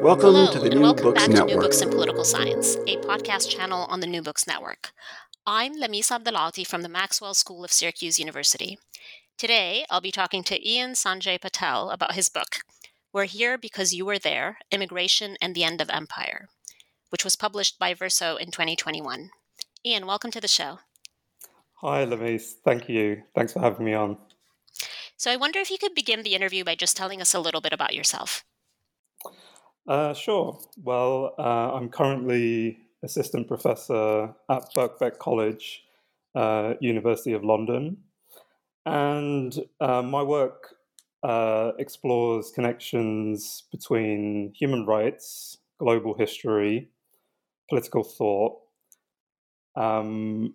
Welcome Hello, to the and New welcome Books back Network. to New Books in Political Science, a podcast channel on the New Books Network. I'm Lamisa Abdelati from the Maxwell School of Syracuse University. Today, I'll be talking to Ian Sanjay Patel about his book, We're Here Because You Were There Immigration and the End of Empire, which was published by Verso in 2021. Ian, welcome to the show. Hi, Lamise. Thank you. Thanks for having me on. So, I wonder if you could begin the interview by just telling us a little bit about yourself. Uh, sure. Well, uh, I'm currently assistant professor at Birkbeck College, uh, University of London, and uh, my work uh, explores connections between human rights, global history, political thought, um,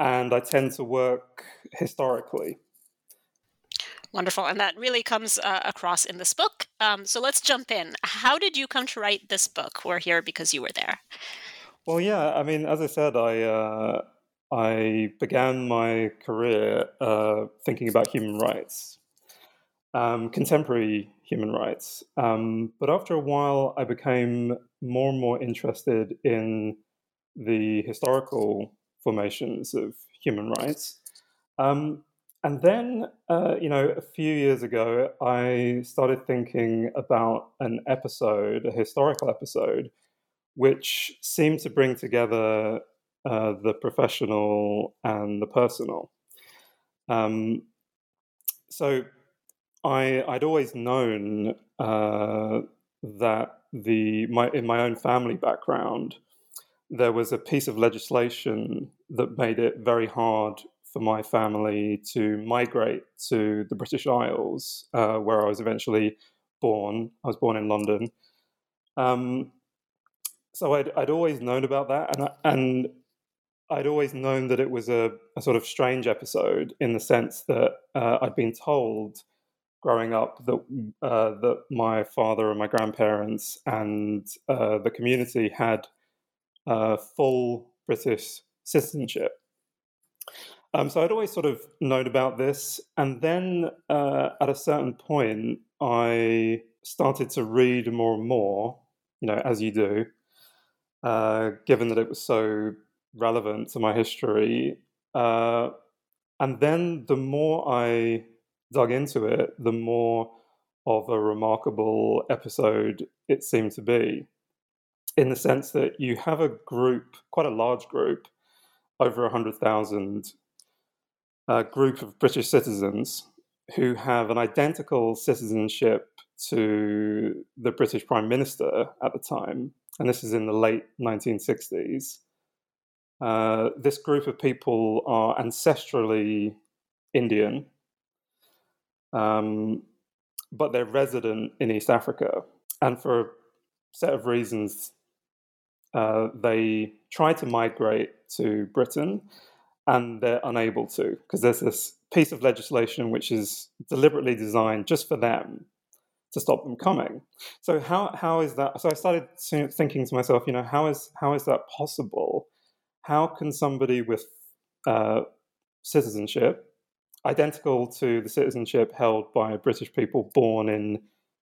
and I tend to work historically. Wonderful. And that really comes uh, across in this book. Um, so let's jump in. How did you come to write this book? We're here because you were there. Well, yeah. I mean, as I said, I uh, I began my career uh, thinking about human rights, um, contemporary human rights. Um, but after a while, I became more and more interested in the historical formations of human rights. Um, and then, uh, you know, a few years ago, I started thinking about an episode, a historical episode, which seemed to bring together uh, the professional and the personal. Um, so I, I'd always known uh, that the my in my own family background, there was a piece of legislation that made it very hard for my family to migrate to the British Isles, uh, where I was eventually born. I was born in London. Um, so I'd, I'd always known about that, and I, and I'd always known that it was a, a sort of strange episode in the sense that uh, I'd been told growing up that uh, that my father and my grandparents and uh, the community had uh, full British citizenship. Um, so I'd always sort of known about this, and then uh, at a certain point, I started to read more and more. You know, as you do, uh, given that it was so relevant to my history. Uh, and then the more I dug into it, the more of a remarkable episode it seemed to be, in the sense that you have a group, quite a large group, over 100,000 uh, group of British citizens who have an identical citizenship to the British Prime Minister at the time, and this is in the late 1960s. Uh, this group of people are ancestrally Indian, um, but they're resident in East Africa. And for a set of reasons, uh, they try to migrate to Britain and they're unable to because there's this piece of legislation which is deliberately designed just for them to stop them coming. So how how is that? So I started thinking to myself, you know, how is how is that possible? How can somebody with uh, citizenship identical to the citizenship held by British people born in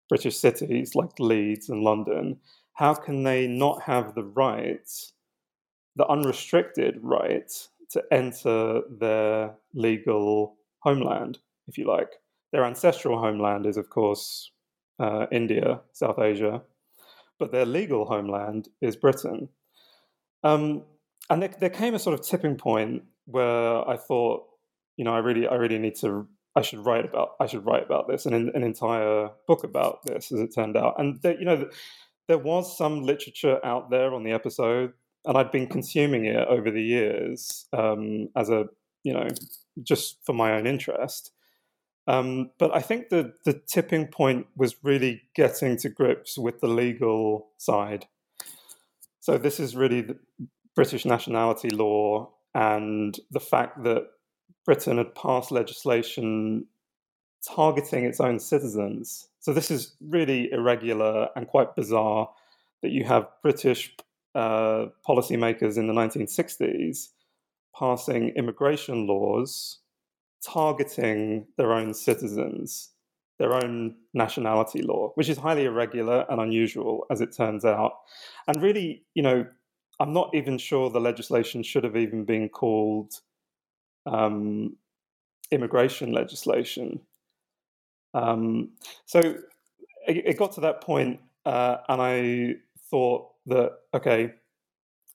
British cities like Leeds and London, how can they not have the right, the unrestricted right, to enter their legal homeland, if you like? Their ancestral homeland is, of course, uh, India, South Asia, but their legal homeland is Britain. Um, and there, there came a sort of tipping point where I thought, you know, I really, I really need to, I should write about, I should write about this, and an, an entire book about this, as it turned out. And there, you know, there was some literature out there on the episode, and I'd been consuming it over the years um, as a, you know, just for my own interest. Um, but I think the the tipping point was really getting to grips with the legal side. So this is really British nationality law and the fact that Britain had passed legislation targeting its own citizens. So this is really irregular and quite bizarre that you have British uh, policymakers in the 1960s passing immigration laws targeting their own citizens, their own nationality law, which is highly irregular and unusual, as it turns out. And really, you know, I'm not even sure the legislation should have even been called um, immigration legislation. Um, so it, it, got to that point, uh, and I thought that, okay,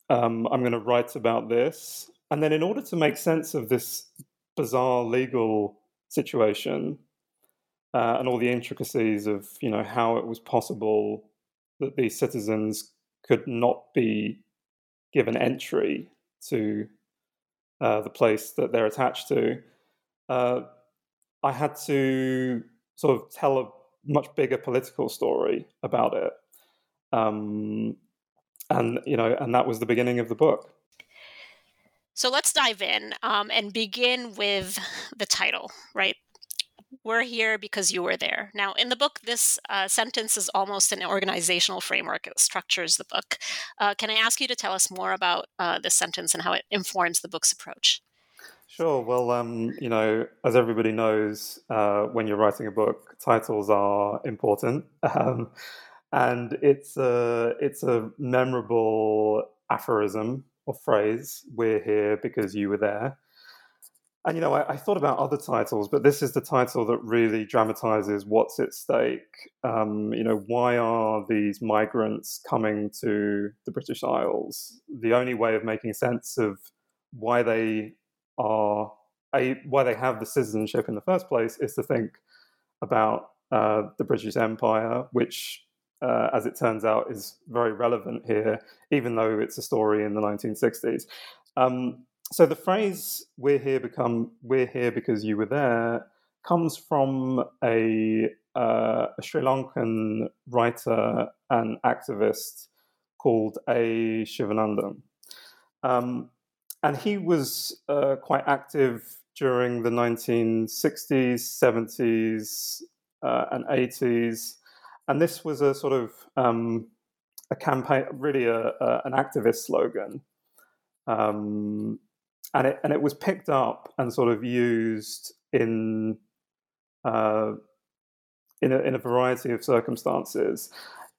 um, I'm going to write about this. And then, in order to make sense of this bizarre legal situation uh, and all the intricacies of, you know, how it was possible that these citizens could not be given entry to uh, the place that they're attached to, uh, I had to sort of tell a much bigger political story about it. Um, and you know, and that was the beginning of the book. So let's dive in um, and begin with the title, right? We're here because you were there. Now, in the book, this uh, sentence is almost an organizational framework. It structures the book. Uh, can I ask you to tell us more about uh, this sentence and how it informs the book's approach? Sure. Well, um, you know, as everybody knows, uh, when you're writing a book, titles are important, um, and it's a it's a memorable aphorism or phrase. We're here because you were there. And you know, I, I, thought about other titles, but this is the title that really dramatizes what's at stake. Um, you know, why are these migrants coming to the British Isles? The only way of making sense of why they are a, why they have the citizenship in the first place is to think about uh, the British Empire, which, uh, as it turns out, is very relevant here, even though it's a story in the 1960s. Um, so the phrase "We're here become We're here because you were there" comes from a, uh, a Sri Lankan writer and activist called A. Sivanandan. Um, and he was uh, quite active during the 1960s, 70s, uh, and 80s. And this was a sort of um, a campaign, really a, a, an activist slogan. Um, and it and it was picked up and sort of used in uh, in a, in a variety of circumstances,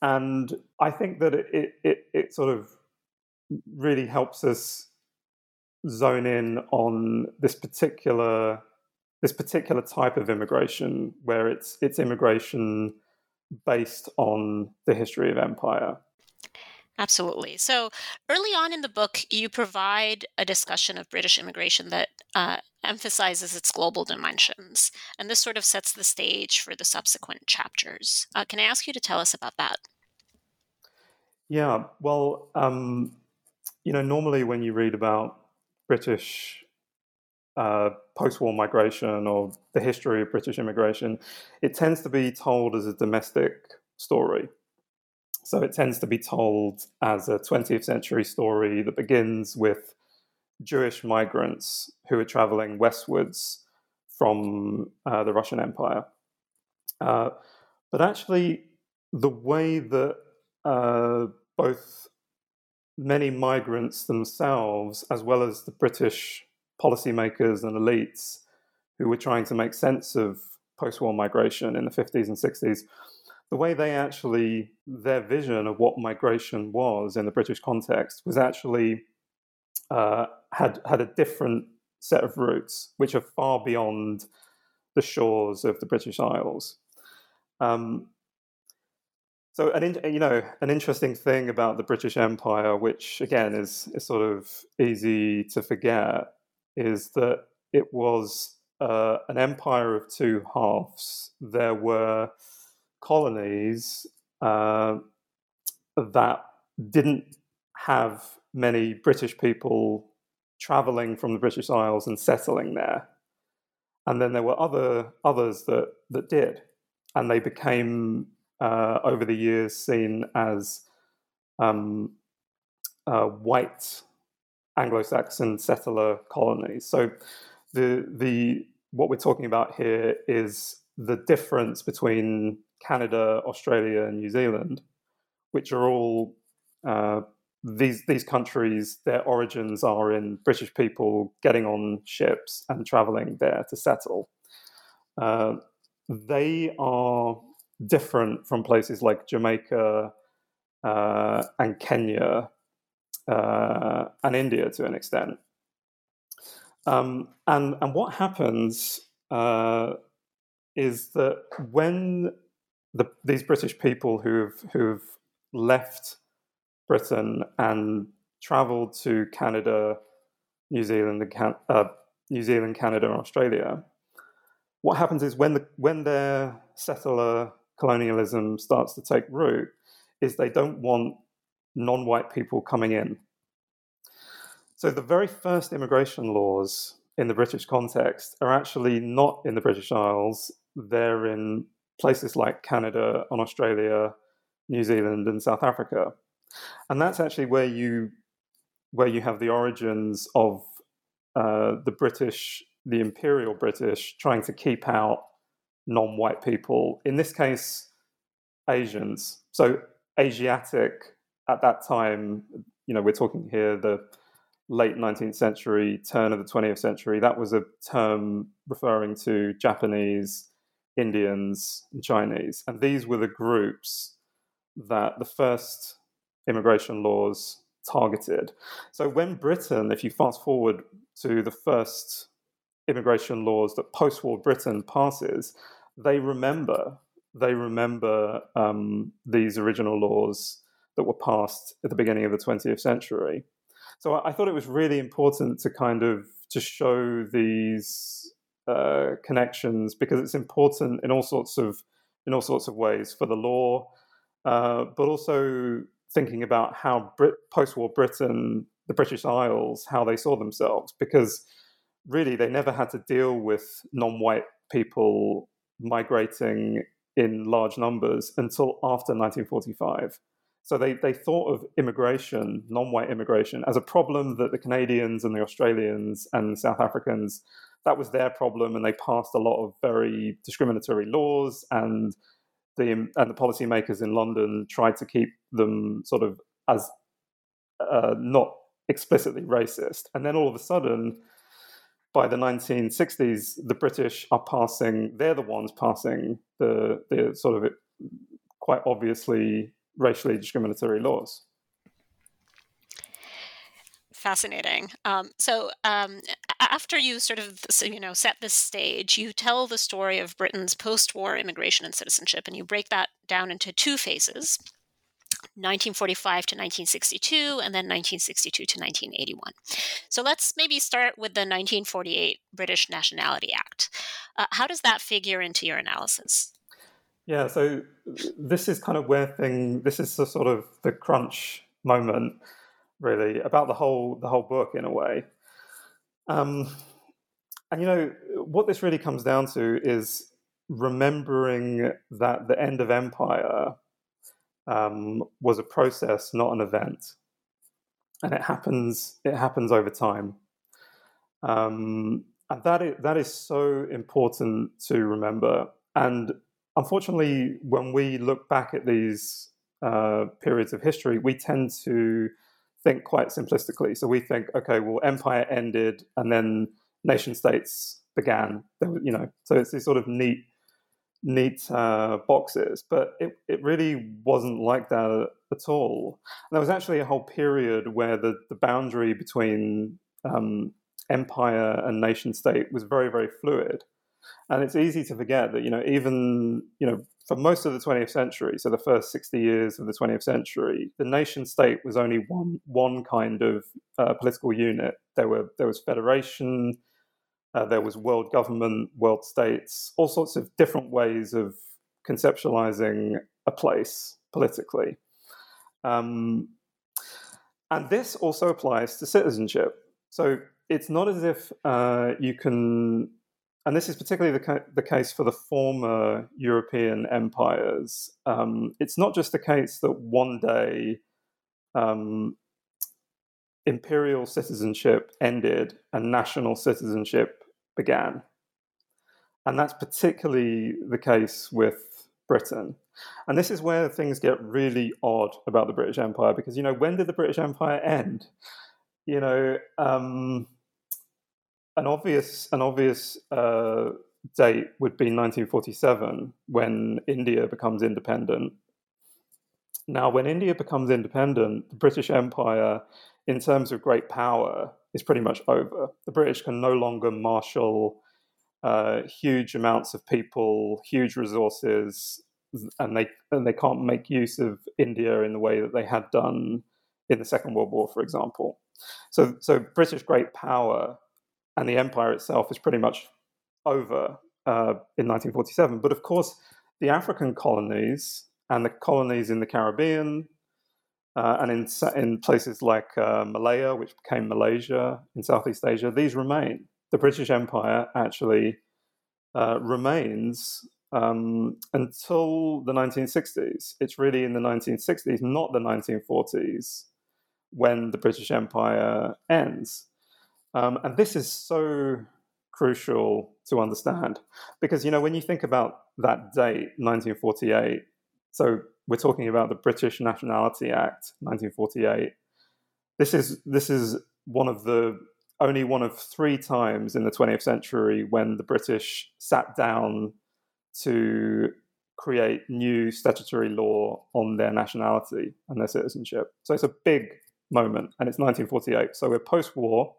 and I think that it, it it sort of really helps us zone in on this particular this particular type of immigration where it's it's immigration based on the history of empire Absolutely. So early on in the book, you provide a discussion of British immigration that uh, emphasizes its global dimensions. And this sort of sets the stage for the subsequent chapters. Uh, can I ask you to tell us about that? Yeah, well, um, you know, normally when you read about British uh, post war migration or the history of British immigration, it tends to be told as a domestic story. So it tends to be told as a 20th century story that begins with Jewish migrants who are traveling westwards from uh, the Russian Empire. Uh, but actually, the way that uh, both many migrants themselves, as well as the British policymakers and elites who were trying to make sense of post war migration in the 50s and 60s, the way they actually, their vision of what migration was in the British context was actually uh, had, had a different set of roots, which are far beyond the shores of the British Isles. Um, so an you know an interesting thing about the British Empire, which again is is sort of easy to forget, is that it was uh, an empire of two halves. There were colonies uh, that didn't have many British people traveling from the British Isles and settling there. And then there were other others that that did, and they became uh, over the years seen as um, uh, white Anglo-Saxon settler colonies. So the the what we're talking about here is the difference between Canada, Australia, and New Zealand, which are all uh, these these countries. Their origins are in British people getting on ships and traveling there to settle. Uh, they are different from places like Jamaica uh, and Kenya uh, and India to an extent. Um, and and what happens uh, is that when the, these British people who've who've left Britain and travelled to Canada, New Zealand, and uh, New Zealand, Canada, and Australia, what happens is when the when their settler colonialism starts to take root, is they don't want non-white people coming in. So the very first immigration laws in the British context are actually not in the British Isles. They're in places like Canada and Australia, New Zealand, and South Africa. And that's actually where you where you have the origins of uh, the British, the Imperial British, trying to keep out non-white people. In this case, Asians. So Asiatic at that time, you know, we're talking here the late 19th century, turn of the 20th century, that was a term referring to Japanese, Indians, and Chinese. And these were the groups that the first immigration laws targeted. So when Britain, if you fast forward to the first immigration laws that post war Britain passes, they remember. They remember um, these original laws that were passed at the beginning of the 20th century. So I, thought it was really important to kind of to show these uh, connections because it's important in all sorts of in all sorts of ways for the law, uh, but also thinking about how Brit- post-war Britain, the British Isles, how they saw themselves, because really they never had to deal with non-white people migrating in large numbers until after 1945. So they, they thought of immigration, non white immigration, as a problem that the Canadians and the Australians and South Africans, that was their problem. And they passed a lot of very discriminatory laws. And the, and the policymakers in London tried to keep them sort of as uh, not explicitly racist. And then all of a sudden, by the 1960s, the British are passing, they're the ones passing the, the sort of quite obviously racially discriminatory laws. Fascinating. Um, so, um, after you sort of you know set this stage, you tell the story of Britain's post-war immigration and citizenship, and you break that down into two phases. 1945 to 1962 and then 1962 to 1981. So let's maybe start with the 1948 British Nationality Act. Uh, how does that figure into your analysis? Yeah, so this is kind of where thing. This is the sort of the crunch moment, really, about the whole the whole book in a way. Um, and you know what this really comes down to is remembering that the end of empire um, was a process, not an event, and it happens. It happens over time, um, and that is that is so important to remember. And unfortunately, when we look back at these uh, periods of history, we tend to think quite simplistically. So we think, okay, well, empire ended, and then nation states began. You know, so it's these sort of neat, neat uh, boxes. But it it really wasn't like that at all. And there was actually a whole period where the the boundary between um, empire and nation state was very very fluid and it's easy to forget that you know even you know for most of the 20th century, so the first 60 years of the 20th century, the nation state was only one one kind of uh, political unit. There were there was federation, uh, there was world government, world states, all sorts of different ways of conceptualizing a place politically. Um, and this also applies to citizenship. So it's not as if uh, you can and this is particularly the, ca- the case for the former European empires. Um, it's not just the case that one day um, imperial citizenship ended and national citizenship began. And that's particularly the case with Britain. And this is where things get really odd about the British Empire because, you know, when did the British Empire end? You know, um, an obvious an obvious uh, date would be 1947 when India becomes independent. Now, when India becomes independent, the British Empire, in terms of great power, is pretty much over. The British can no longer marshal uh, huge amounts of people, huge resources, and they and they can't make use of India in the way that they had done in the Second World War, for example. So, so British great power and the empire itself is pretty much over uh, in 1947. But of course, the African colonies and the colonies in the Caribbean uh, and in, in places like uh, Malaya, which became Malaysia in Southeast Asia, these remain. The British Empire actually uh, remains um, until the 1960s. It's really in the 1960s, not the 1940s, when the British Empire ends. Um, and this is so crucial to understand because, you know, when you think about that date, 1948, so we're talking about the British Nationality Act, 1948. This is this is one of the only one of three times in the 20th century when the British sat down to create new statutory law on their nationality and their citizenship. So it's a big moment, and it's 1948. So we're post-war.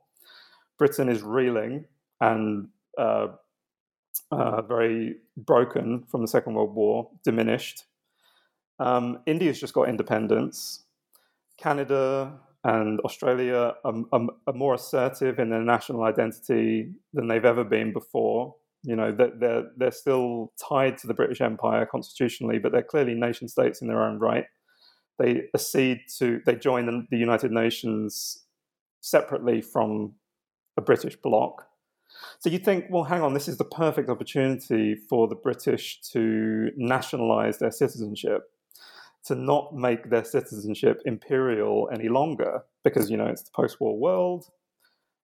Britain is reeling and uh, uh, very broken from the Second World War, diminished. Um, India's just got independence. Canada and Australia are, are, are, more assertive in their national identity than they've ever been before. You know, they're, they're, still tied to the British Empire constitutionally, but they're clearly nation states in their own right. They accede to, they join the United Nations separately from a British bloc. So you think, well, hang on, this is the perfect opportunity for the British to nationalize their citizenship, to not make their citizenship imperial any longer, because you know it's the post-war world.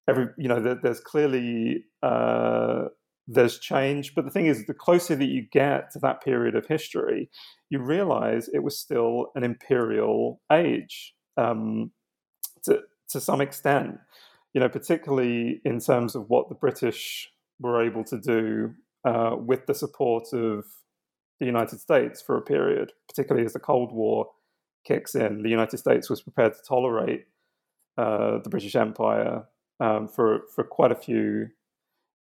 Every you know, there, there's clearly uh, there's change, but the thing is, the closer that you get to that period of history, you realize it was still an imperial age um, to to some extent you know, particularly in terms of what the British were able to do uh, with the support of the United States for a period, particularly as the Cold War kicks in. The United States was prepared to tolerate uh, the British Empire um, for for quite a few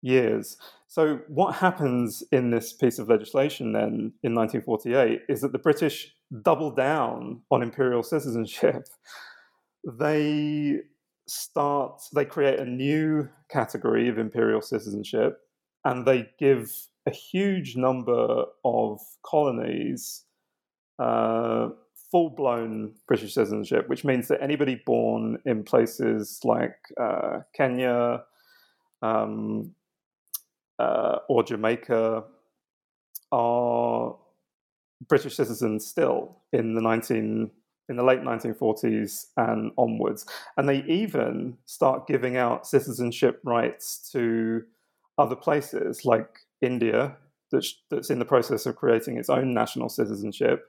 years. So, what happens in this piece of legislation then in 1948 is that the British double down on imperial citizenship. They start, they create a new category of imperial citizenship and they give a huge number of colonies uh, full blown British citizenship, which means that anybody born in places like uh, Kenya um, uh, or Jamaica are British citizens still in the 19 in the late 1940s and onwards. And they even start giving out citizenship rights to other places like India, that's, that's in the process of creating its own national citizenship.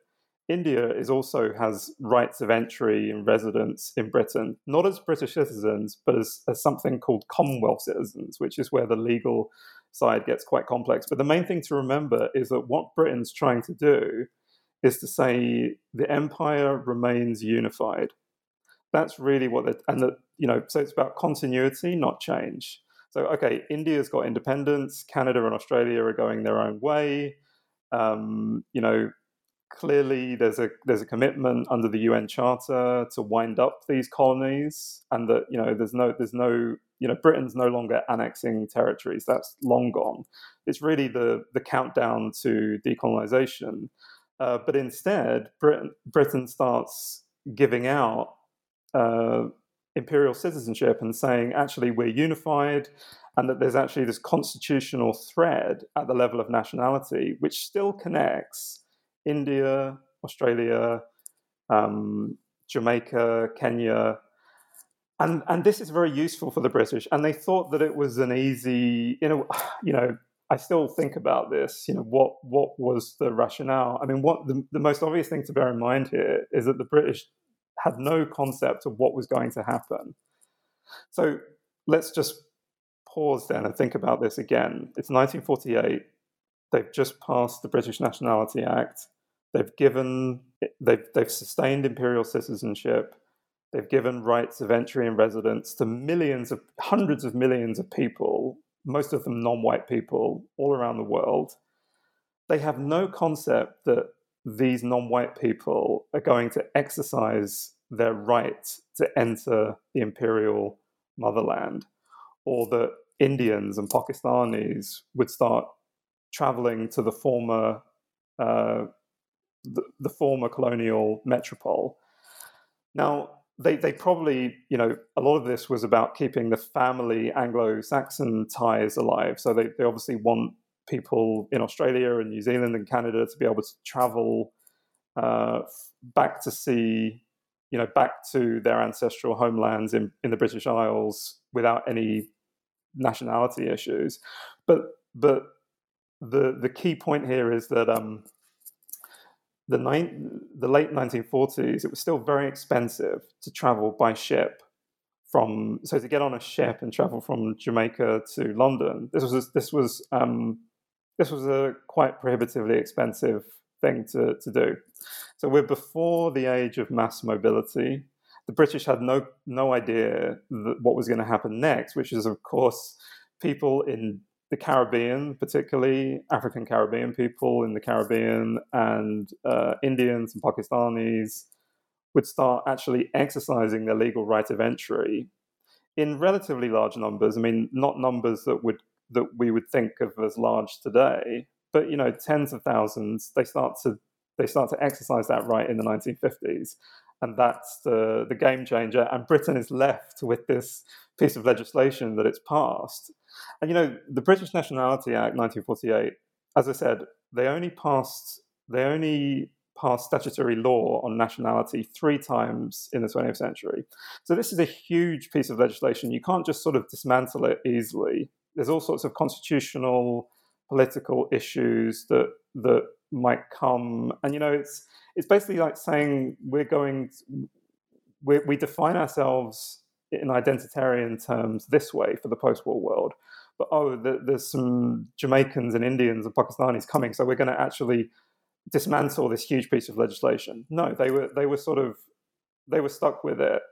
India is also has rights of entry and residence in Britain, not as British citizens, but as, as something called Commonwealth citizens, which is where the legal side gets quite complex. But the main thing to remember is that what Britain's trying to do is to say the empire remains unified. That's really what they and that you know, so it's about continuity, not change. So okay, India's got independence, Canada and Australia are going their own way. Um, you know, clearly there's a there's a commitment under the UN Charter to wind up these colonies, and that you know there's no there's no you know Britain's no longer annexing territories. That's long gone. It's really the the countdown to decolonization. Uh, but instead, Britain Britain starts giving out uh, imperial citizenship and saying actually we're unified and that there's actually this constitutional thread at the level of nationality which still connects India, Australia, um, Jamaica, Kenya. And, and this is very useful for the British. And they thought that it was an easy, you know, you know, I still think about this. You know, what what was the rationale? I mean, what the, the most obvious thing to bear in mind here is that the British had no concept of what was going to happen. So let's just pause then and think about this again. It's 1948. They've just passed the British Nationality Act. They've given they've they've sustained imperial citizenship. They've given rights of entry and residence to millions of hundreds of millions of people, most of them non-white people all around the world. They have no concept that these non-white people are going to exercise their right to enter the imperial motherland, or that Indians and Pakistanis would start traveling to the former uh, the, the former colonial metropole. Now, they, they probably, you know, a lot of this was about keeping the family Anglo Saxon ties alive. So they, they obviously want people in Australia and New Zealand and Canada to be able to travel uh, back to see, you know, back to their ancestral homelands in, in the British Isles without any nationality issues. But but the the key point here is that um, the, ni- the late 1940s, it was still very expensive to travel by ship from so to get on a ship and travel from Jamaica to London. This was this was um, this was a quite prohibitively expensive thing to, to do. So we're before the age of mass mobility. The British had no no idea what was going to happen next, which is of course people in the Caribbean, particularly African Caribbean people in the Caribbean and uh, Indians and Pakistanis, would start actually exercising their legal right of entry in relatively large numbers. I mean, not numbers that would that we would think of as large today, but you know, tens of thousands. They start to they start to exercise that right in the 1950s, and that's the the game changer. And Britain is left with this piece of legislation that it's passed. And you know, the British Nationality Act 1948, as I said, they only passed they only passed statutory law on nationality three times in the 20th century. So this is a huge piece of legislation. You can't just sort of dismantle it easily. There's all sorts of constitutional, political issues that that might come, and you know, it's it's basically like saying we're going, we, we define ourselves in identitarian terms this way for the post-war world. But oh the, there's some jamaicans and indians and pakistanis coming so we're going to actually dismantle this huge piece of legislation. No they were they were sort of they were stuck with it.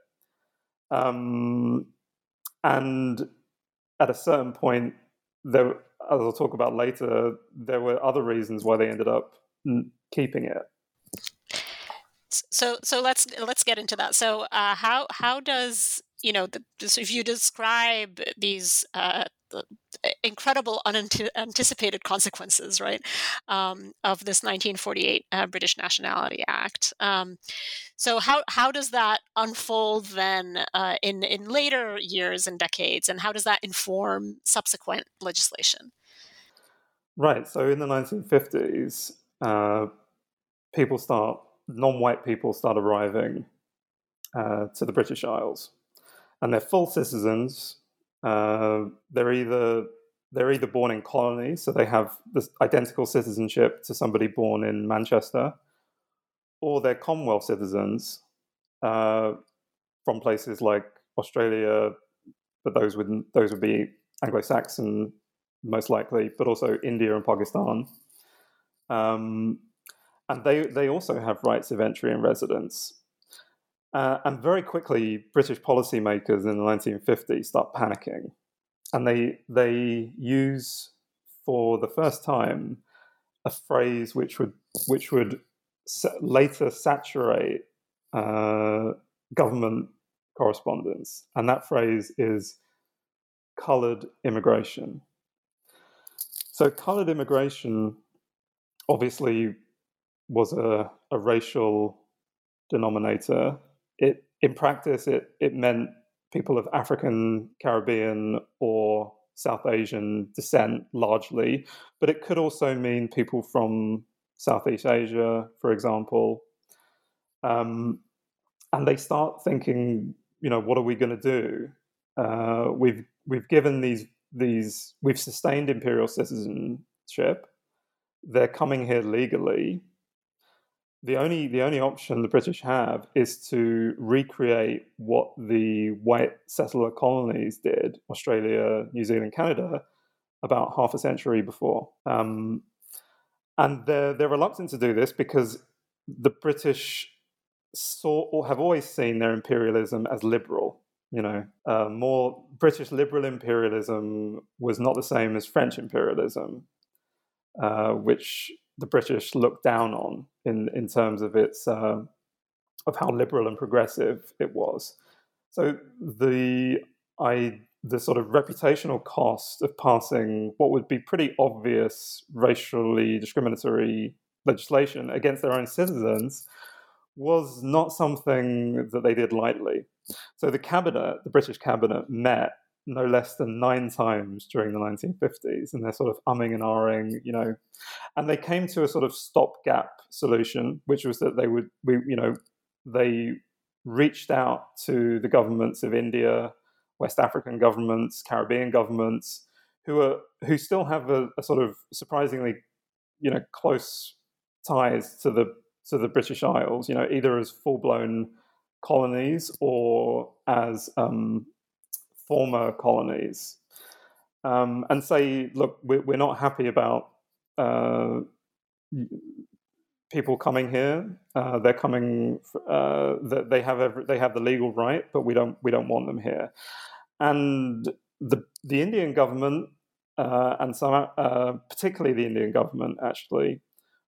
Um, and at a certain point there as i'll talk about later there were other reasons why they ended up keeping it. So so let's let's get into that. So uh, how how does you know the, if you describe these uh, incredible unanticipated consequences right um, of this 1948 uh, british nationality act um, so how, how does that unfold then uh, in, in later years and decades and how does that inform subsequent legislation? Right so in the 1950s uh, people start non-white people start arriving uh, to the british isles and they're full citizens. Uh, they're either they're either born in colonies, so they have the identical citizenship to somebody born in Manchester, or they're Commonwealth citizens uh, from places like Australia, but those would those would be Anglo-Saxon most likely, but also India and Pakistan. Um, and they they also have rights of entry and residence. Uh, and very quickly, British policymakers in the 1950s start panicking. And they, they use, for the first time, a phrase which would which would later saturate uh, government correspondence, and that phrase is coloured immigration. So, coloured immigration obviously was a, a racial denominator. It, in practice, it, it meant people of African, Caribbean, or South Asian descent largely, but it could also mean people from Southeast Asia, for example. Um, and they start thinking, you know, what are we going to do? Uh, we've we've given these these we've sustained imperial citizenship. They're coming here legally. The only the only option the British have is to recreate what the white settler colonies did, Australia, New Zealand, Canada, about half a century before. Um, and they're they're reluctant to do this because the British saw or have always seen their imperialism as liberal. You know, uh, more British liberal imperialism was not the same as French imperialism, uh, which the British looked down on in in terms of its uh, of how liberal and progressive it was. So the I the sort of reputational cost of passing what would be pretty obvious racially discriminatory legislation against their own citizens was not something that they did lightly. So the cabinet, the British cabinet, met no less than nine times during the 1950s, and they're sort of umming and ahhing, you know, and they came to a sort of stopgap solution, which was that they would, we, you know, they reached out to the governments of India, West African governments, Caribbean governments, who are who still have a, a sort of surprisingly, you know, close ties to the to the British Isles, you know, either as full blown colonies or as um, former colonies, um, and say, look, we're, we're not happy about uh, people coming here. Uh, they're coming. Uh, they have every, they have the legal right, but we don't we don't want them here. And the the Indian government uh, and some, uh, particularly the Indian government, actually,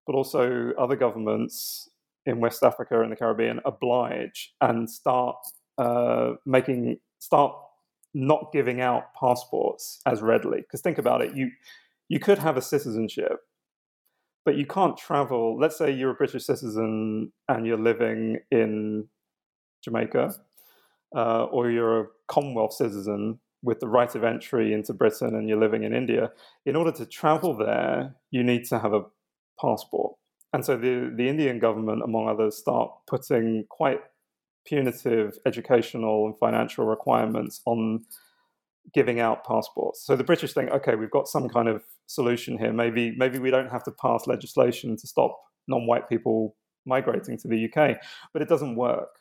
but also other governments in West Africa and the Caribbean oblige and start uh, making start not giving out passports as readily. Because think about it, you you could have a citizenship, but you can't travel. Let's say you're a British citizen and you're living in Jamaica, uh, or you're a Commonwealth citizen with the right of entry into Britain and you're living in India. In order to travel there, you need to have a passport. And so the, the Indian government, among others, start putting quite punitive educational and financial requirements on giving out passports. So the British think, okay, we've got some kind of solution here. Maybe maybe we don't have to pass legislation to stop non-white people migrating to the UK, but it doesn't work.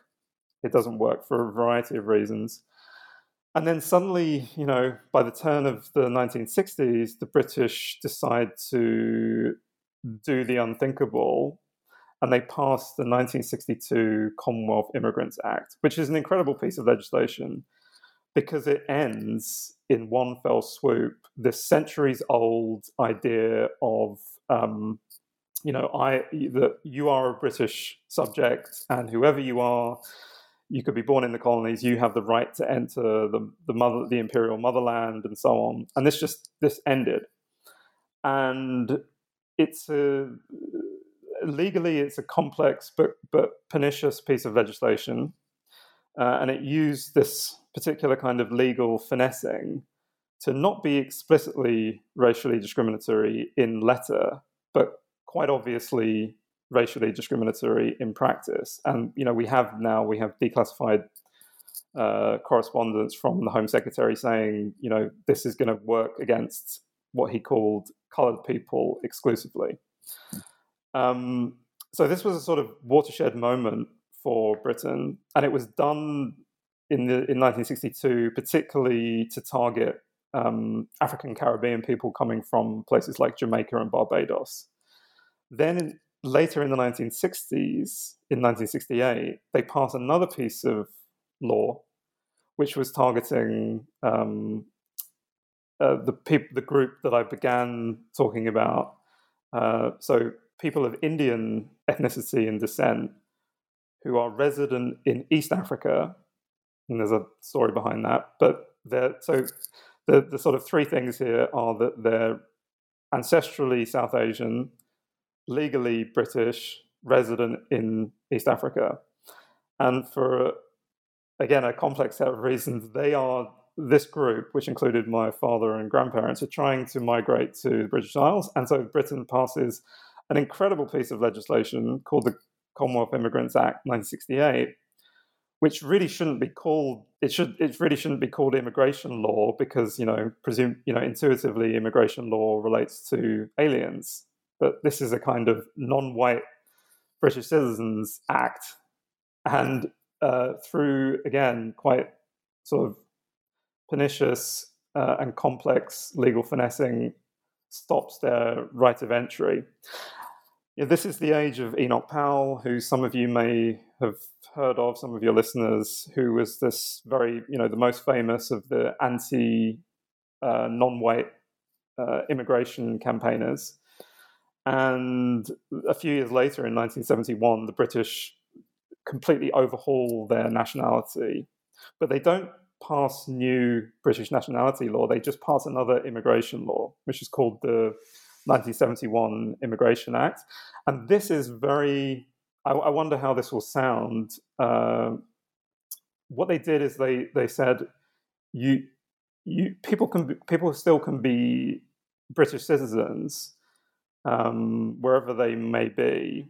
It doesn't work for a variety of reasons. And then suddenly, you know, by the turn of the 1960s, the British decide to do the unthinkable and they passed the 1962 Commonwealth Immigrants Act, which is an incredible piece of legislation because it ends in one fell swoop. This centuries old idea of um, you know I that you are a British subject and whoever you are you could be born in the colonies you have the right to enter the the mother the imperial motherland and so on. And this just this ended. And it's a legally it's a complex but but pernicious piece of legislation, uh, and it used this particular kind of legal finessing to not be explicitly racially discriminatory in letter, but quite obviously racially discriminatory in practice. And you know we have now we have declassified uh, correspondence from the Home Secretary saying, you know, this is going to work against what he called coloured people exclusively. Um, so this was a sort of watershed moment for Britain, and it was done in the in 1962, particularly to target um, African Caribbean people coming from places like Jamaica and Barbados. Then in, later in the 1960s, in 1968, they passed another piece of law, which was targeting um, uh, the peop- the group that I began talking about Uh, so people of Indian ethnicity and descent who are resident in East Africa, and there's a story behind that. But so the, the sort of three things here are that they're ancestrally South Asian, legally British, resident in East Africa. And for, again, a complex set of reasons, they are this group, which included my father and grandparents, are trying to migrate to the British Isles. And so Britain passes an incredible piece of legislation called the Commonwealth Immigrants Act 1968, which really shouldn't be called it should it really shouldn't be called immigration law because you know presume you know intuitively immigration law relates to aliens, but this is a kind of non-white British Citizens Act, and uh, through again quite sort of pernicious uh, and complex legal finessing stops their right of entry. Yeah, this is the age of Enoch Powell, who some of you may have heard of, some of your listeners, who was this very, you know, the most famous of the anti uh, non white uh, immigration campaigners. And a few years later, in 1971, the British completely overhaul their nationality. But they don't pass new British nationality law, they just pass another immigration law, which is called the 1971 Immigration Act. And this is very, I, I wonder how this will sound. Uh, what they did is they, they said, you, you, people can be, people still can be British citizens um, wherever they may be.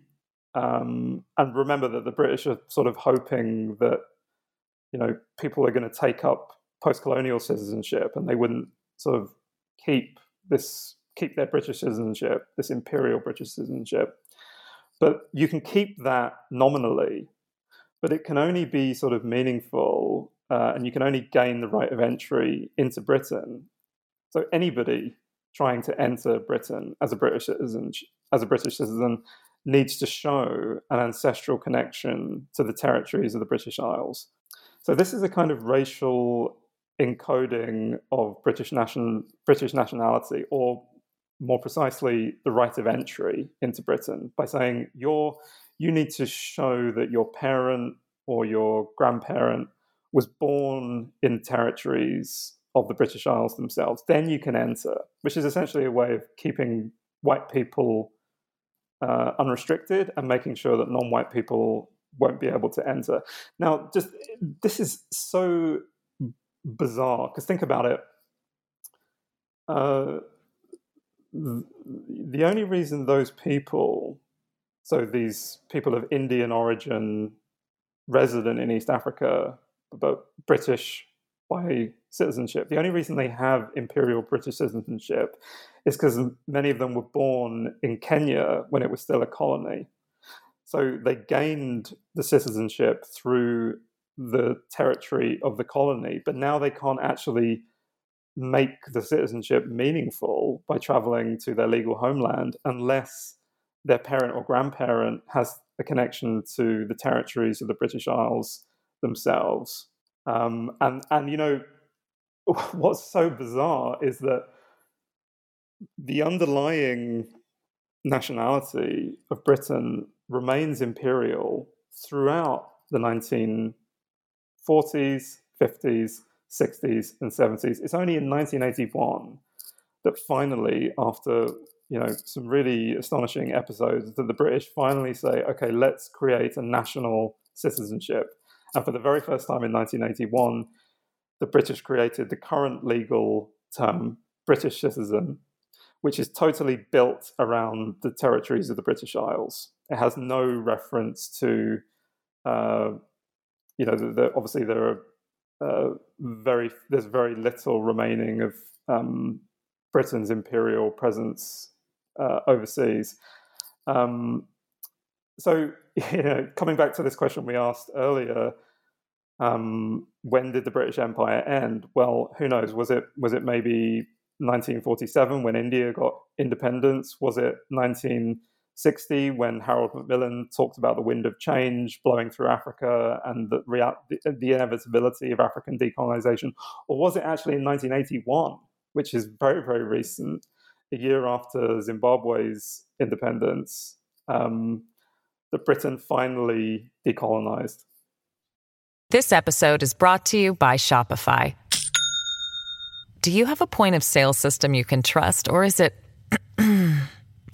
Um, and remember that the British are sort of hoping that you know people are going to take up post-colonial citizenship and they wouldn't sort of keep this keep their British citizenship, this imperial British citizenship. But you can keep that nominally, but it can only be sort of meaningful, uh, and you can only gain the right of entry into Britain. So anybody trying to enter Britain as a British citizen, as a British citizen, needs to show an ancestral connection to the territories of the British Isles. So this is a kind of racial encoding of British nation British nationality, or more precisely, the right of entry into Britain by saying you're you need to show that your parent or your grandparent was born in territories of the British Isles themselves. Then you can enter, which is essentially a way of keeping white people uh, unrestricted and making sure that non-white people won't be able to enter. Now, just this is so bizarre because think about it. Uh, the only reason those people, so these people of Indian origin, resident in East Africa, but British by citizenship, the only reason they have imperial British citizenship is because many of them were born in Kenya when it was still a colony. So they gained the citizenship through the territory of the colony, but now they can't actually make the citizenship meaningful by traveling to their legal homeland unless their parent or grandparent has a connection to the territories of the British Isles themselves. Um, and and you know what's so bizarre is that the underlying nationality of Britain remains imperial throughout the 1940s, 50s, 60s, and 70s. It's only in 1981 that finally, after you know some really astonishing episodes, that the British finally say, "Okay, let's create a national citizenship." And for the very first time in 1981, the British created the current legal term British citizen, which is totally built around the territories of the British Isles. It has no reference to, uh, you know, the, the, obviously there are uh, very there's very little remaining of um, Britain's imperial presence uh, overseas. Um, so, you know, coming back to this question we asked earlier, um, when did the British Empire end? Well, who knows? Was it was it maybe 1947 when India got independence? Was it 19 60 when Harold Macmillan talked about the wind of change blowing through Africa and the, the, the inevitability of African decolonization? Or was it actually in 1981, which is very, very recent, a year after Zimbabwe's independence um, that Britain finally decolonized. This episode is brought to you by Shopify. Do you have a point of sale system you can trust, or is it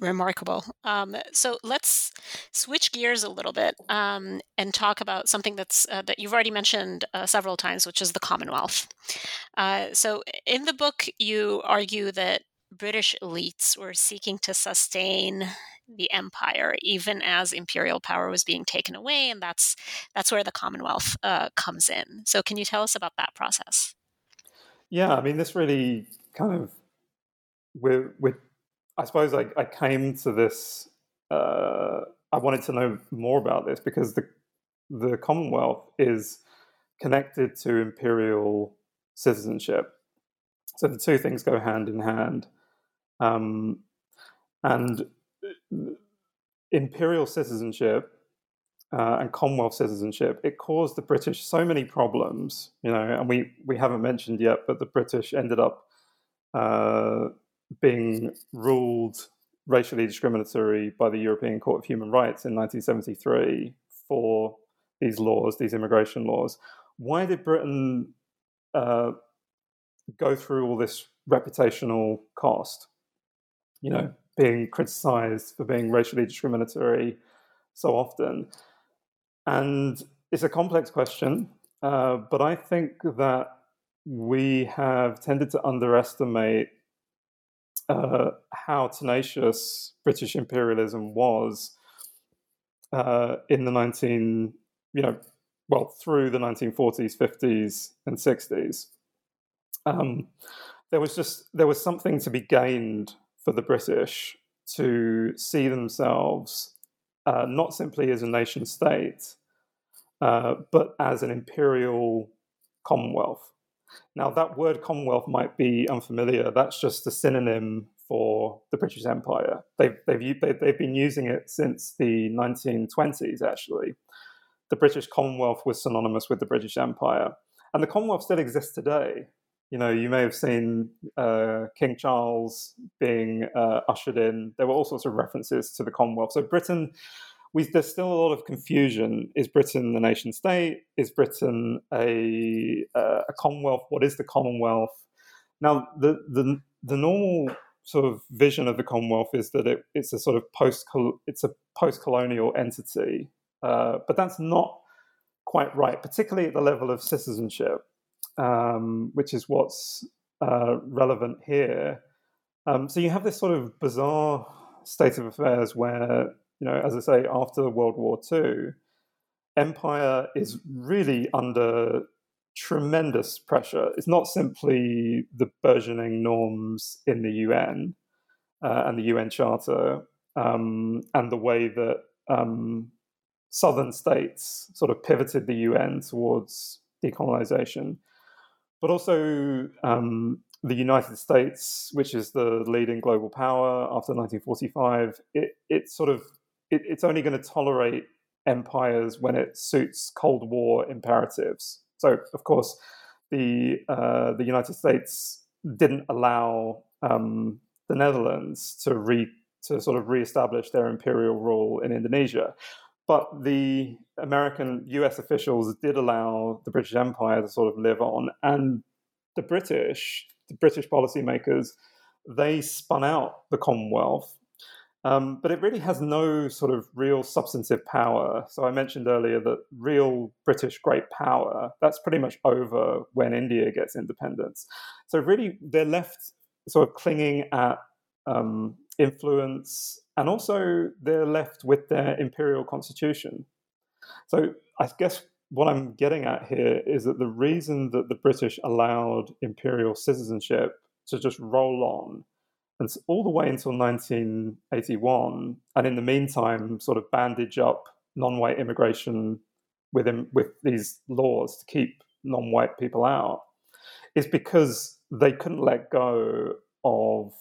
Remarkable. Um, so let's switch gears a little bit um, and talk about something that's uh, that you've already mentioned uh, several times, which is the Commonwealth. Uh, so in the book, you argue that British elites were seeking to sustain the empire even as imperial power was being taken away, and that's that's where the Commonwealth uh, comes in. So can you tell us about that process? Yeah, I mean, this really kind of with with I suppose I, I came to this. Uh, I wanted to know more about this because the the Commonwealth is connected to imperial citizenship. So the two things go hand in hand. Um, and uh, imperial citizenship uh, and Commonwealth citizenship, it caused the British so many problems, you know, and we, we haven't mentioned yet, but the British ended up uh, being ruled racially discriminatory by the European Court of Human Rights in 1973 for these laws, these immigration laws. Why did Britain uh, go through all this reputational cost? You know, being criticized for being racially discriminatory so often. And it's a complex question, uh, but I think that we have tended to underestimate uh, how tenacious British imperialism was uh, in the 19, you know, well, through the 1940s, 50s, and 60s. Um, there was just there was something to be gained for the British to see themselves uh, not simply as a nation state, uh, but as an imperial commonwealth. Now, that word Commonwealth might be unfamiliar. That's just a synonym for the British Empire. They've, they've, they've been using it since the 1920s, actually. The British Commonwealth was synonymous with the British Empire. And the Commonwealth still exists today. You know, you may have seen uh, King Charles being uh, ushered in. There were all sorts of references to the Commonwealth. So Britain we, there's still a lot of confusion. Is Britain the nation state? Is Britain a, uh, a Commonwealth? What is the Commonwealth? Now, the, the, the normal sort of vision of the Commonwealth is that it, it's a sort of post it's a post colonial entity, uh, but that's not quite right, particularly at the level of citizenship, um, which is what's uh, relevant here. Um, so you have this sort of bizarre state of affairs where you know, as I say, after World War II, empire is really under tremendous pressure. It's not simply the burgeoning norms in the UN uh, and the UN Charter um, and the way that um, southern states sort of pivoted the UN towards decolonization, but also um, the United States, which is the leading global power after 1945. It, it sort of it, it's only going to tolerate empires when it suits Cold War imperatives. So, of course, the uh, the United States didn't allow um, the Netherlands to re to sort of reestablish their imperial rule in Indonesia. But the American US officials did allow the British Empire to sort of live on. And the British, the British policymakers, they spun out the Commonwealth um, but it really has no sort of real substantive power. So I mentioned earlier that real British great power, that's pretty much over when India gets independence. So really, they're left sort of clinging at um, influence, and also they're left with their imperial constitution. So I guess what I'm getting at here is that the reason that the British allowed imperial citizenship to just roll on and all the way until 1981. And in the meantime, sort of bandage up non white immigration with with these laws to keep non-white people out is because they couldn't let go of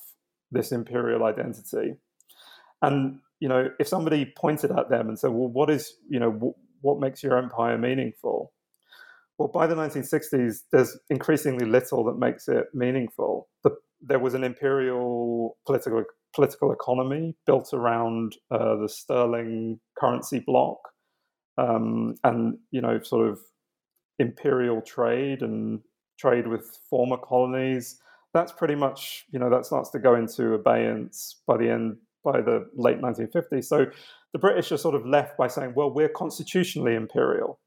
this imperial identity. And you know, if somebody pointed at them and said, "Well, what is you know w- what makes your empire meaningful?" Well, by the 1960s, there's increasingly little that makes it meaningful. The, there was an imperial political political economy built around uh, the sterling currency bloc, um, and you know, sort of imperial trade and trade with former colonies. That's pretty much you know that starts to go into abeyance by the end by the late 1950s. So the British are sort of left by saying, well, we're constitutionally imperial.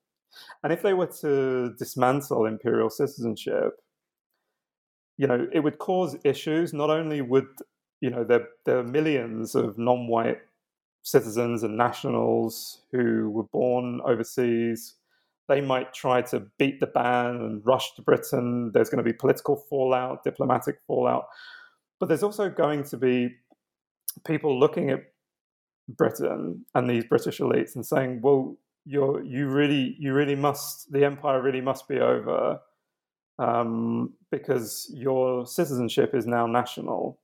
And if they were to dismantle imperial citizenship, you know, it would cause issues. Not only would, you know, there, there are millions of non white citizens and nationals who were born overseas. They might try to beat the ban and rush to Britain. There's going to be political fallout, diplomatic fallout. But there's also going to be people looking at Britain and these British elites and saying, well, you're you really you really must the empire really must be over um, because your citizenship is now national,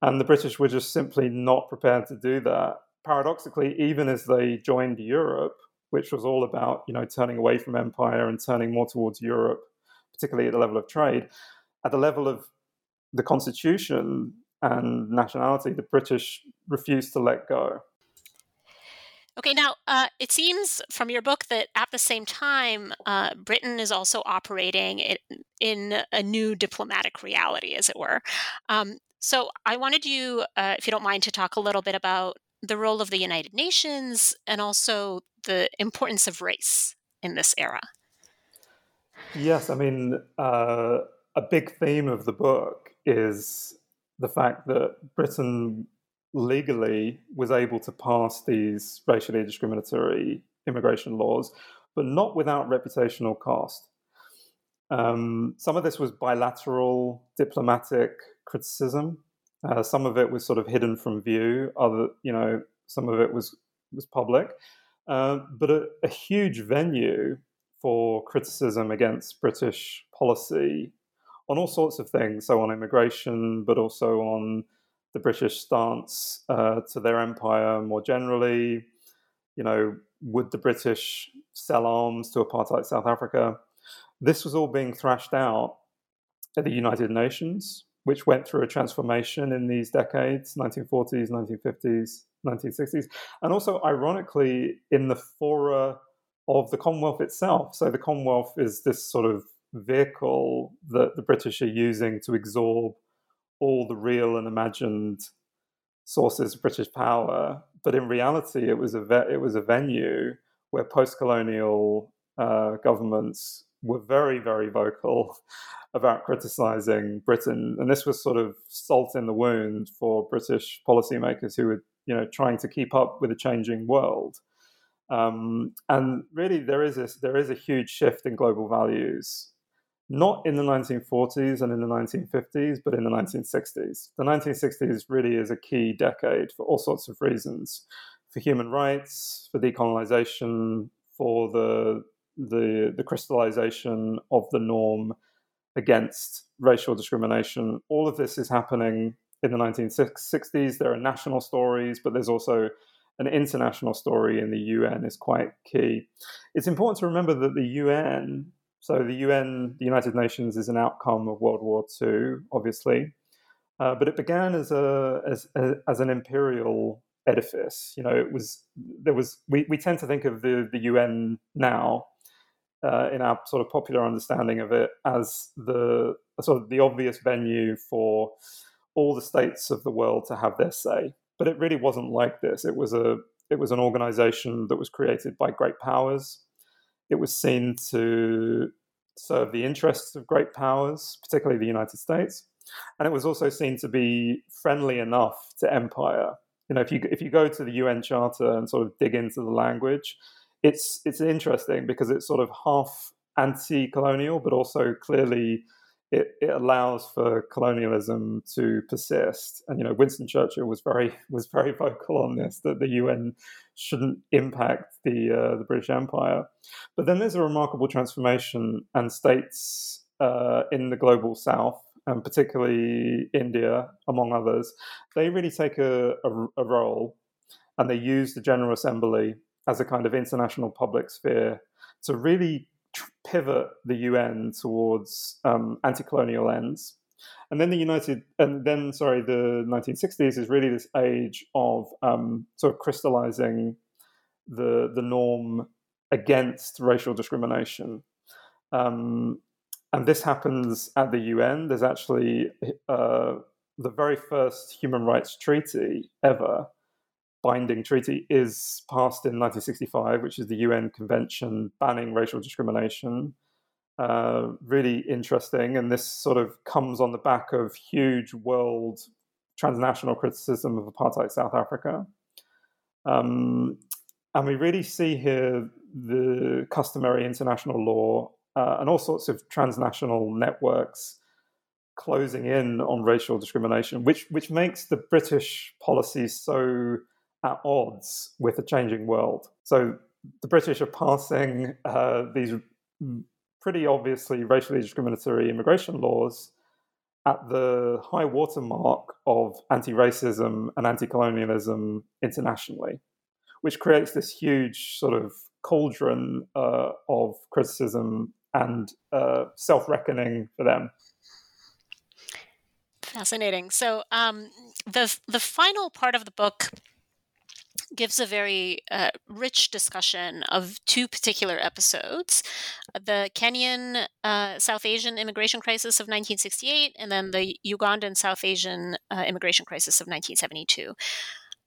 and the British were just simply not prepared to do that. Paradoxically, even as they joined Europe, which was all about you know turning away from empire and turning more towards Europe, particularly at the level of trade, at the level of the constitution and nationality, the British refused to let go. Okay, now uh, it seems from your book that at the same time, uh, Britain is also operating in, in, a new diplomatic reality, as it were. Um, so I wanted you, uh, if you don't mind, to talk a little bit about the role of the United Nations and also the importance of race in this era. Yes, I mean, uh, a big theme of the book is the fact that Britain legally was able to pass these racially discriminatory immigration laws, but not without reputational cost. Um, some of this was bilateral diplomatic criticism. Uh, some of it was sort of hidden from view. Other, you know, some of it was was public. Uh, but a, a huge venue for criticism against British policy on all sorts of things. So on immigration, but also on the British stance uh, to their empire more generally. You know, would the British sell arms to apartheid South Africa? This was all being thrashed out at the United Nations, which went through a transformation in these decades 1940s, 1950s, 1960s, and also, ironically, in the fora of the Commonwealth itself. So, the Commonwealth is this sort of vehicle that the British are using to absorb all the real and imagined sources of British power, but in reality, it was a ve- it was a venue where post-colonial uh, governments were very very vocal about criticizing Britain, and this was sort of salt in the wound for British policymakers who were you know trying to keep up with a changing world. Um, and really, there is there is a huge shift in global values not in the 1940s and in the 1950s, but in the 1960s. The 1960s really is a key decade for all sorts of reasons for human rights, for decolonization, for the, the, the crystallization of the norm against racial discrimination. All of this is happening in the 1960s. There are national stories, but there's also an international story in the UN is quite key. It's important to remember that the UN so the UN, the United Nations, is an outcome of World War II, obviously, uh, but it began as a as as an imperial edifice. You know, it was there was we, we tend to think of the the UN now uh, in our sort of popular understanding of it as the sort of the obvious venue for all the states of the world to have their say. But it really wasn't like this. It was a it was an organization that was created by great powers it was seen to serve the interests of great powers, particularly the United States, and it was also seen to be friendly enough to empire. You know, if you if you go to the UN Charter and sort of dig into the language, it's it's interesting because it's sort of half anti-colonial, but also clearly it, it allows for colonialism to persist. And you know, Winston Churchill was very was very vocal on this that the UN shouldn't impact the uh, the British Empire. But then there's a remarkable transformation, and states uh, in the global South, and particularly India, among others, they really take a, a, a role, and they use the General Assembly as a kind of international public sphere to really pivot the UN towards um, anti-colonial ends. And then the United, and then sorry, the 1960s is really this age of um, sort of crystallizing the the norm against racial discrimination. Um, and this happens at the UN. There's actually uh, the very first human rights treaty ever binding treaty is passed in 1965, which is the UN Convention banning racial discrimination. Uh, really interesting, and this sort of comes on the back of huge world transnational criticism of apartheid South Africa. Um, and we really see here the customary international law uh, and all sorts of transnational networks closing in on racial discrimination, which which makes the British policy so at odds with a changing world. So the British are passing uh, these pretty obviously racially discriminatory immigration laws at the high watermark of anti racism and anti colonialism internationally, which creates this huge sort of cauldron uh, of criticism and uh, self reckoning for them. Fascinating. So um, the the final part of the book gives a very uh, rich discussion of two particular episodes the Kenyan uh, South Asian immigration crisis of 1968, and then the Ugandan South Asian uh, immigration crisis of 1972.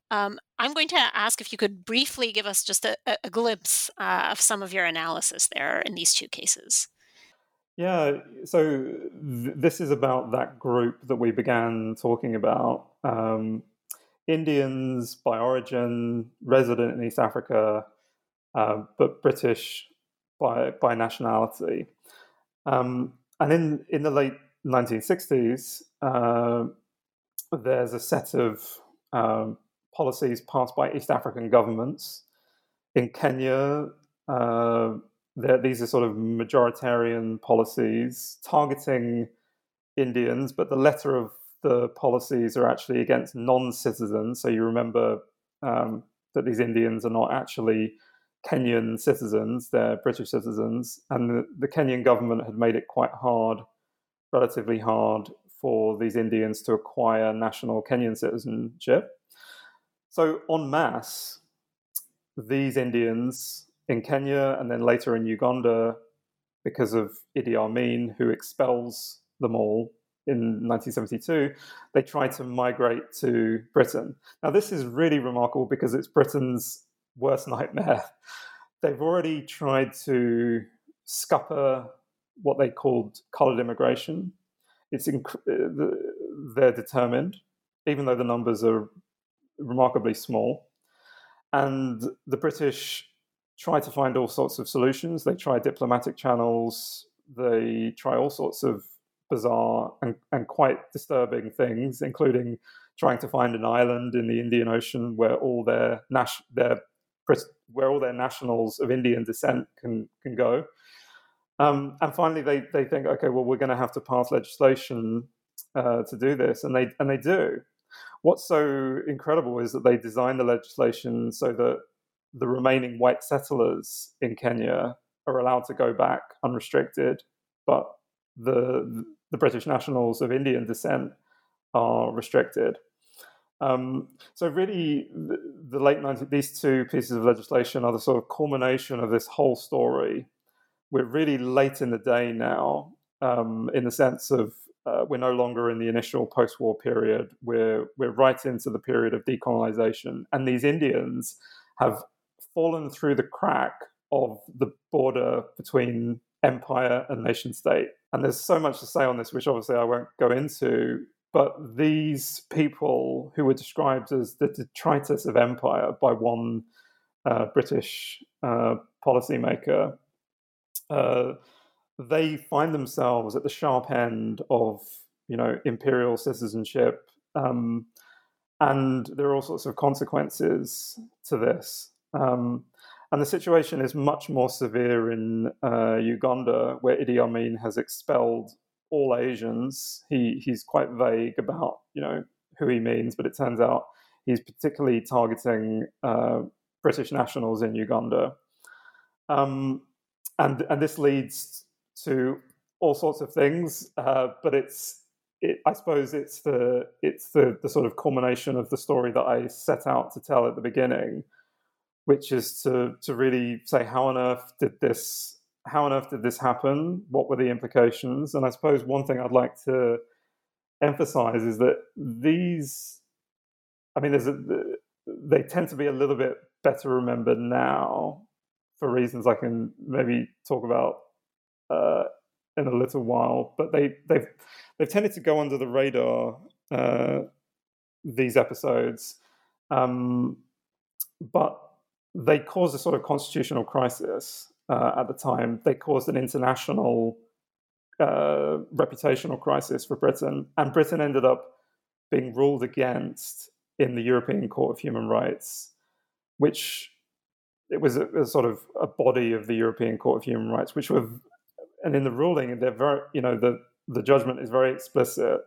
Um, I'm going to ask if you could briefly give us just a, a glimpse uh, of some of your analysis there in these two cases. Yeah, so th- this is about that group that we began talking about. Um, Indians by origin, resident in East Africa, uh, but British by by nationality. Um, and in in the late 1960s, uh, there's a set of um, policies passed by East African governments. In Kenya, uh, these are sort of majoritarian policies targeting Indians, but the letter of the policies are actually against non-citizens. So you remember um, that these Indians are not actually Kenyan citizens; they're British citizens, and the, the Kenyan government had made it quite hard, relatively hard, for these Indians to acquire national Kenyan citizenship. So, en masse, these Indians in Kenya and then later in Uganda, because of Idi Amin, who expels them all in 1972, they tried to migrate to Britain. Now, this is really remarkable because it's Britain's worst nightmare. They've already tried to scupper what they called coloured immigration. It's inc- uh, they're determined, even though the numbers are remarkably small. And the British try to find all sorts of solutions. They try diplomatic channels. They try all sorts of bizarre and, and quite disturbing things, including trying to find an island in the Indian Ocean where all their nas- their where all their nationals of Indian descent can can go. Um, and finally, they they think, okay, well, we're going to have to pass legislation uh, to do this, and they and they do. What's so incredible is that they design the legislation so that the remaining white settlers in Kenya are allowed to go back unrestricted, but the the British nationals of Indian descent are restricted. Um, so really, the, the late 90s, these two pieces of legislation are the sort of culmination of this whole story. We're really late in the day now, um, in the sense of uh, we're no longer in the initial post-war period. We're we're right into the period of decolonization, and these Indians have fallen through the crack of the border between empire and nation state. And there's so much to say on this, which obviously I won't go into. But these people who were described as the detritus of empire by one uh, British uh, policymaker, uh, they find themselves at the sharp end of you know imperial citizenship, um, and there are all sorts of consequences to this. Um, and the situation is much more severe in uh, Uganda, where Idi Amin has expelled all Asians. He he's quite vague about you know who he means, but it turns out he's particularly targeting uh, British nationals in Uganda, um, and and this leads to all sorts of things. Uh, but it's it, I suppose it's the it's the the sort of culmination of the story that I set out to tell at the beginning which is to to really say how on earth did this how on earth did this happen? What were the implications? And I suppose one thing I'd like to emphasize is that these, I mean, there's a, they tend to be a little bit better remembered now for reasons I can maybe talk about uh, in a little while. But they they've they've tended to go under the radar uh, these episodes, um, but they caused a sort of constitutional crisis uh, at the time. They caused an international uh, reputational crisis for Britain, and Britain ended up being ruled against in the European Court of Human Rights, which it was a, a, sort of a body of the European Court of Human Rights, which were, and in the ruling, they're very, you know, the the judgment is very explicit.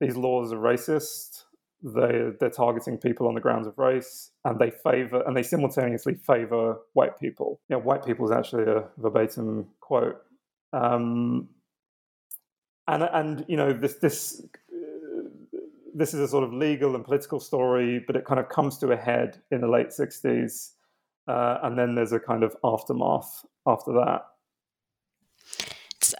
These laws are racist they they're targeting people on the grounds of race, and they favor and they simultaneously favor white people. You know, white people is actually a verbatim quote. Um, and and you know this this this is a sort of legal and political story, but it kind of comes to a head in the late '60s, uh, and then there's a kind of aftermath after that.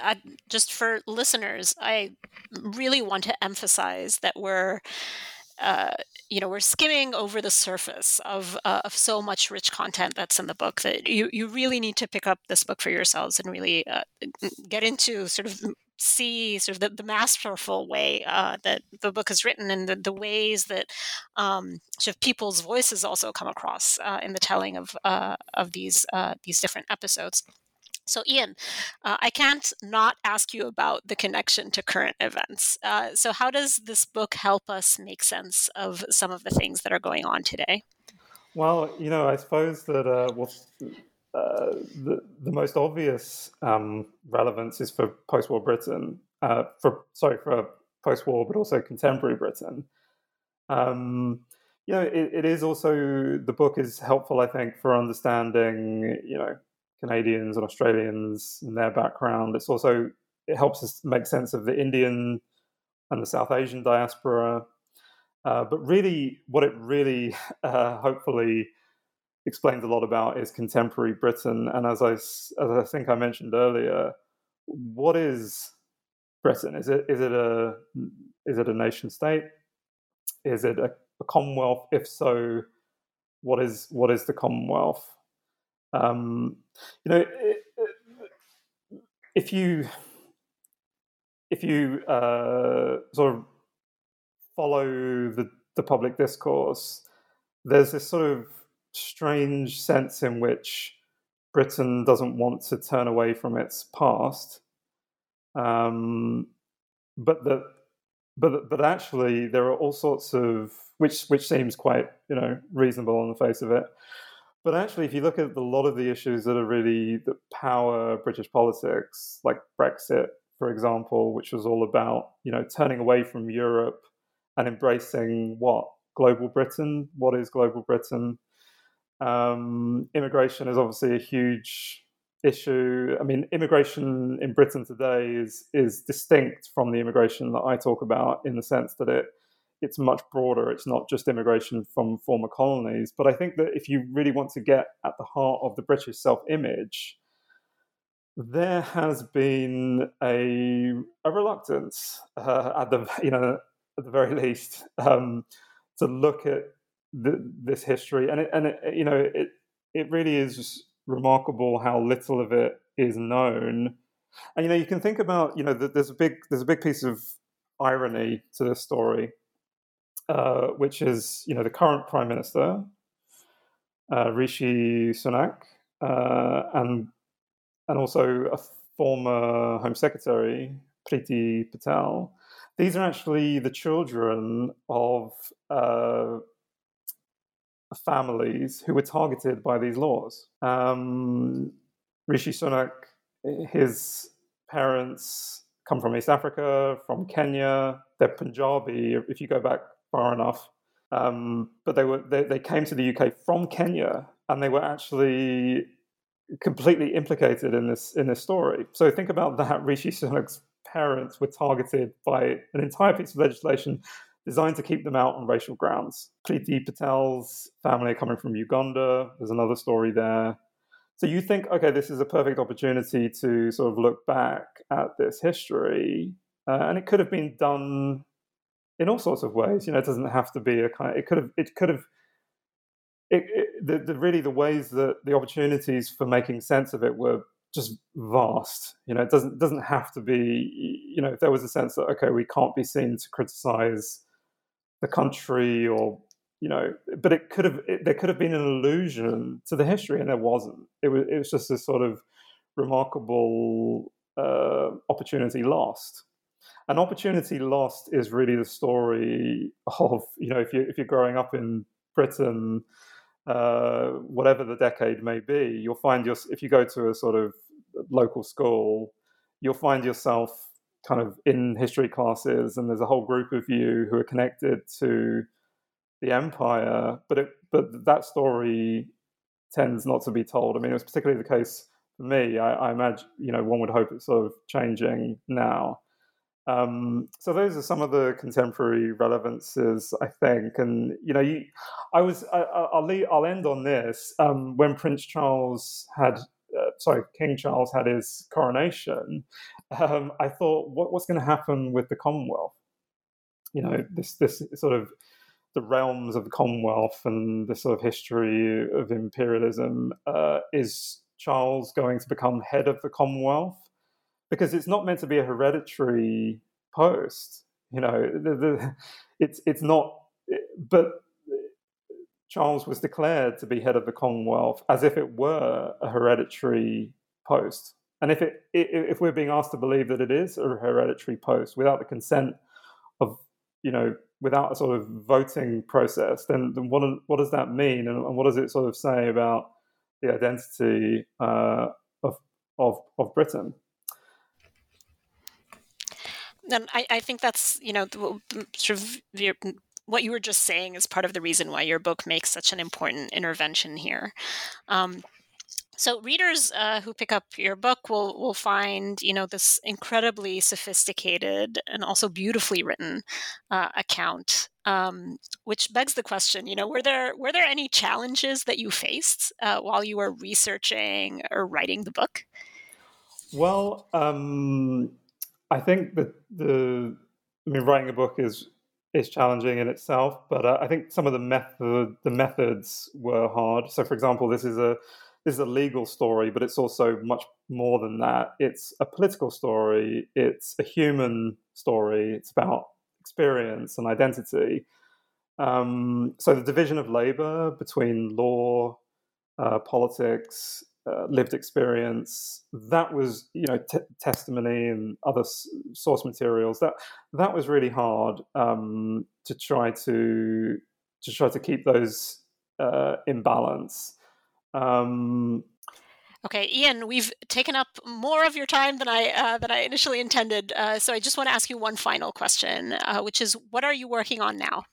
Uh, just for listeners, I really want to emphasize that we're uh, you know we're skimming over the surface of uh, of so much rich content that's in the book that you you really need to pick up this book for yourselves and really uh, get into sort of see sort of the, the masterful way uh, that the book is written and the, the ways that um, sort of people's voices also come across uh, in the telling of uh, of these these different episodes. So, Ian, uh, I can't not ask you about the connection to current events. Uh, so, how does this book help us make sense of some of the things that are going on today? Well, you know, I suppose that uh, well, uh, the the most obvious um, relevance is for post-war Britain. Uh, for sorry, for post-war, but also contemporary Britain. Um, you know, it, it is also the book is helpful, I think, for understanding, you know, Canadians and Australians and their background. It's also it helps us make sense of the Indian and the South Asian diaspora. Uh, but really, what it really uh, hopefully explains a lot about is contemporary Britain. And as I as I think I mentioned earlier, what is Britain? Is it is it a is it a nation state? Is it a, a Commonwealth? If so, what is what is the Commonwealth? Um, you know, if you if you uh, sort of follow the, the public discourse, there's this sort of strange sense in which Britain doesn't want to turn away from its past, um, but that but but actually there are all sorts of which which seems quite you know reasonable on the face of it but actually, if you look at a lot of the issues that are really that power British politics, like Brexit, for example, which was all about you know turning away from Europe and embracing what global Britain. What is global Britain? Um, immigration is obviously a huge issue. I mean, immigration in Britain today is is distinct from the immigration that I talk about in the sense that it it's much broader. It's not just immigration from former colonies. But I think that if you really want to get at the heart of the British self image, there has been a, a reluctance uh, at the you know at the very least um, to look at the, this history and it, and it, you know it it really is remarkable how little of it is known and you know you can think about you know there's a big there's a big piece of irony to this story uh, which is you know the current prime minister uh, Rishi Sunak, uh, and and also a former Home Secretary, Priti Patel, these are actually the children of uh, families who were targeted by these laws. Um, Rishi Sunak, his parents come from East Africa, from Kenya. They're Punjabi, if you go back far enough. Um, but they were they, they came to the UK from Kenya, and they were actually completely implicated in this in this story. So think about that. Rishi Sunak's parents were targeted by an entire piece of legislation designed to keep them out on racial grounds. Priti Patel's family coming from Uganda. There's another story there. So you think, okay, this is a perfect opportunity to sort of look back at this history, uh, and it could have been done in all sorts of ways. You know, it doesn't have to be a kind. Of, it could have. It could have. It, it, the, the, really the ways that the opportunities for making sense of it were just vast. You know, it doesn't doesn't have to be. You know, if there was a sense that okay, we can't be seen to criticize the country or you know, but it could have it, there could have been an allusion to the history, and there wasn't. It was it was just a sort of remarkable uh, opportunity lost. An opportunity lost is really the story of you know if you if you're growing up in Britain uh, whatever the decade may be, you'll find your if you go to a sort of local school, you'll find yourself kind of in history classes, and there's a whole group of you who are connected to the empire. But it, but that story tends not to be told. I mean, it was particularly the case for me. I, I imagine, you know, one would hope it's sort of changing now. Um, so those are some of the contemporary relevances, I think. And you know, you, I was I, will I'll end on this. Um, when Prince Charles had, uh, sorry, King Charles had his coronation, um, I thought, what, what's going to happen with the Commonwealth? You know, this this sort of the realms of the Commonwealth and the sort of history of imperialism. Uh, is Charles going to become head of the Commonwealth? Because it's not meant to be a hereditary post. You know, the, the, it's it's not. But Charles was declared to be head of the Commonwealth as if it were a hereditary post. And if it if we're being asked to believe that it is a hereditary post without the consent of you know without a sort of voting process, then, then what what does that mean, and, and, what does it sort of say about the identity uh, of of of Britain? And I, I think that's you know sort of your, what you were just saying is part of the reason why your book makes such an important intervention here. Um, so readers uh, who pick up your book will will find you know this incredibly sophisticated and also beautifully written uh, account, um, which begs the question: you know, were there were there any challenges that you faced uh, while you were researching or writing the book? Well, um, I think that the, I mean, writing a book is is challenging in itself, but uh, I think some of the method the methods were hard. So, for example, this is a this is a legal story, but it's also much more than that. It's a political story. It's a human story. It's about experience and identity. Um, so, the division of labor between law, uh, politics, uh, lived experience that was you know t- testimony and other s- source materials that that was really hard um, to try to to try to keep those uh, in balance um, Okay, Ian, we've taken up more of your time than I uh, than I initially intended. Uh, so I just want to ask you one final question, uh, which is, what are you working on now?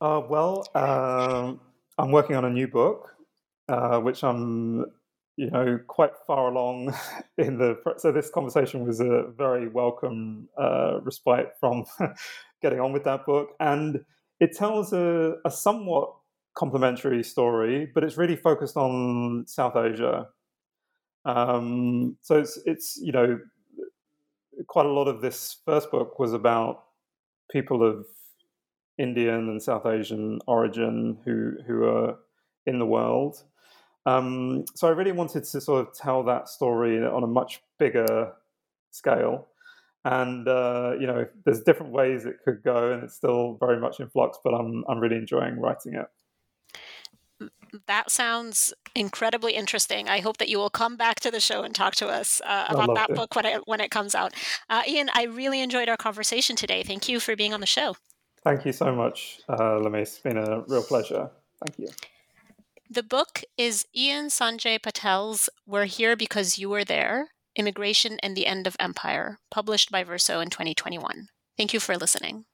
Uh, well, um, I'm working on a new book uh, which I'm, you know, quite far along in the. So this conversation was a very welcome uh, respite from getting on with that book, and it tells a, a somewhat complementary story, but it's really focused on South Asia. Um, so it's it's you know quite a lot of this first book was about people of Indian and South Asian origin who who are in the world, um, so I really wanted to sort of tell that story on a much bigger scale. And uh, you know, there's different ways it could go, and it's still very much in flux. But I'm I'm really enjoying writing it. That sounds incredibly interesting. I hope that you will come back to the show and talk to us uh, about that book when it, when it comes out. Uh, Ian, I really enjoyed our conversation today. Thank you for being on the show. Thank you so much, uh. It's been a real pleasure. Thank you. The book is Ian Sanjay Patel's We're Here Because You Were There Immigration and the End of Empire, published by Verso in 2021. Thank you for listening.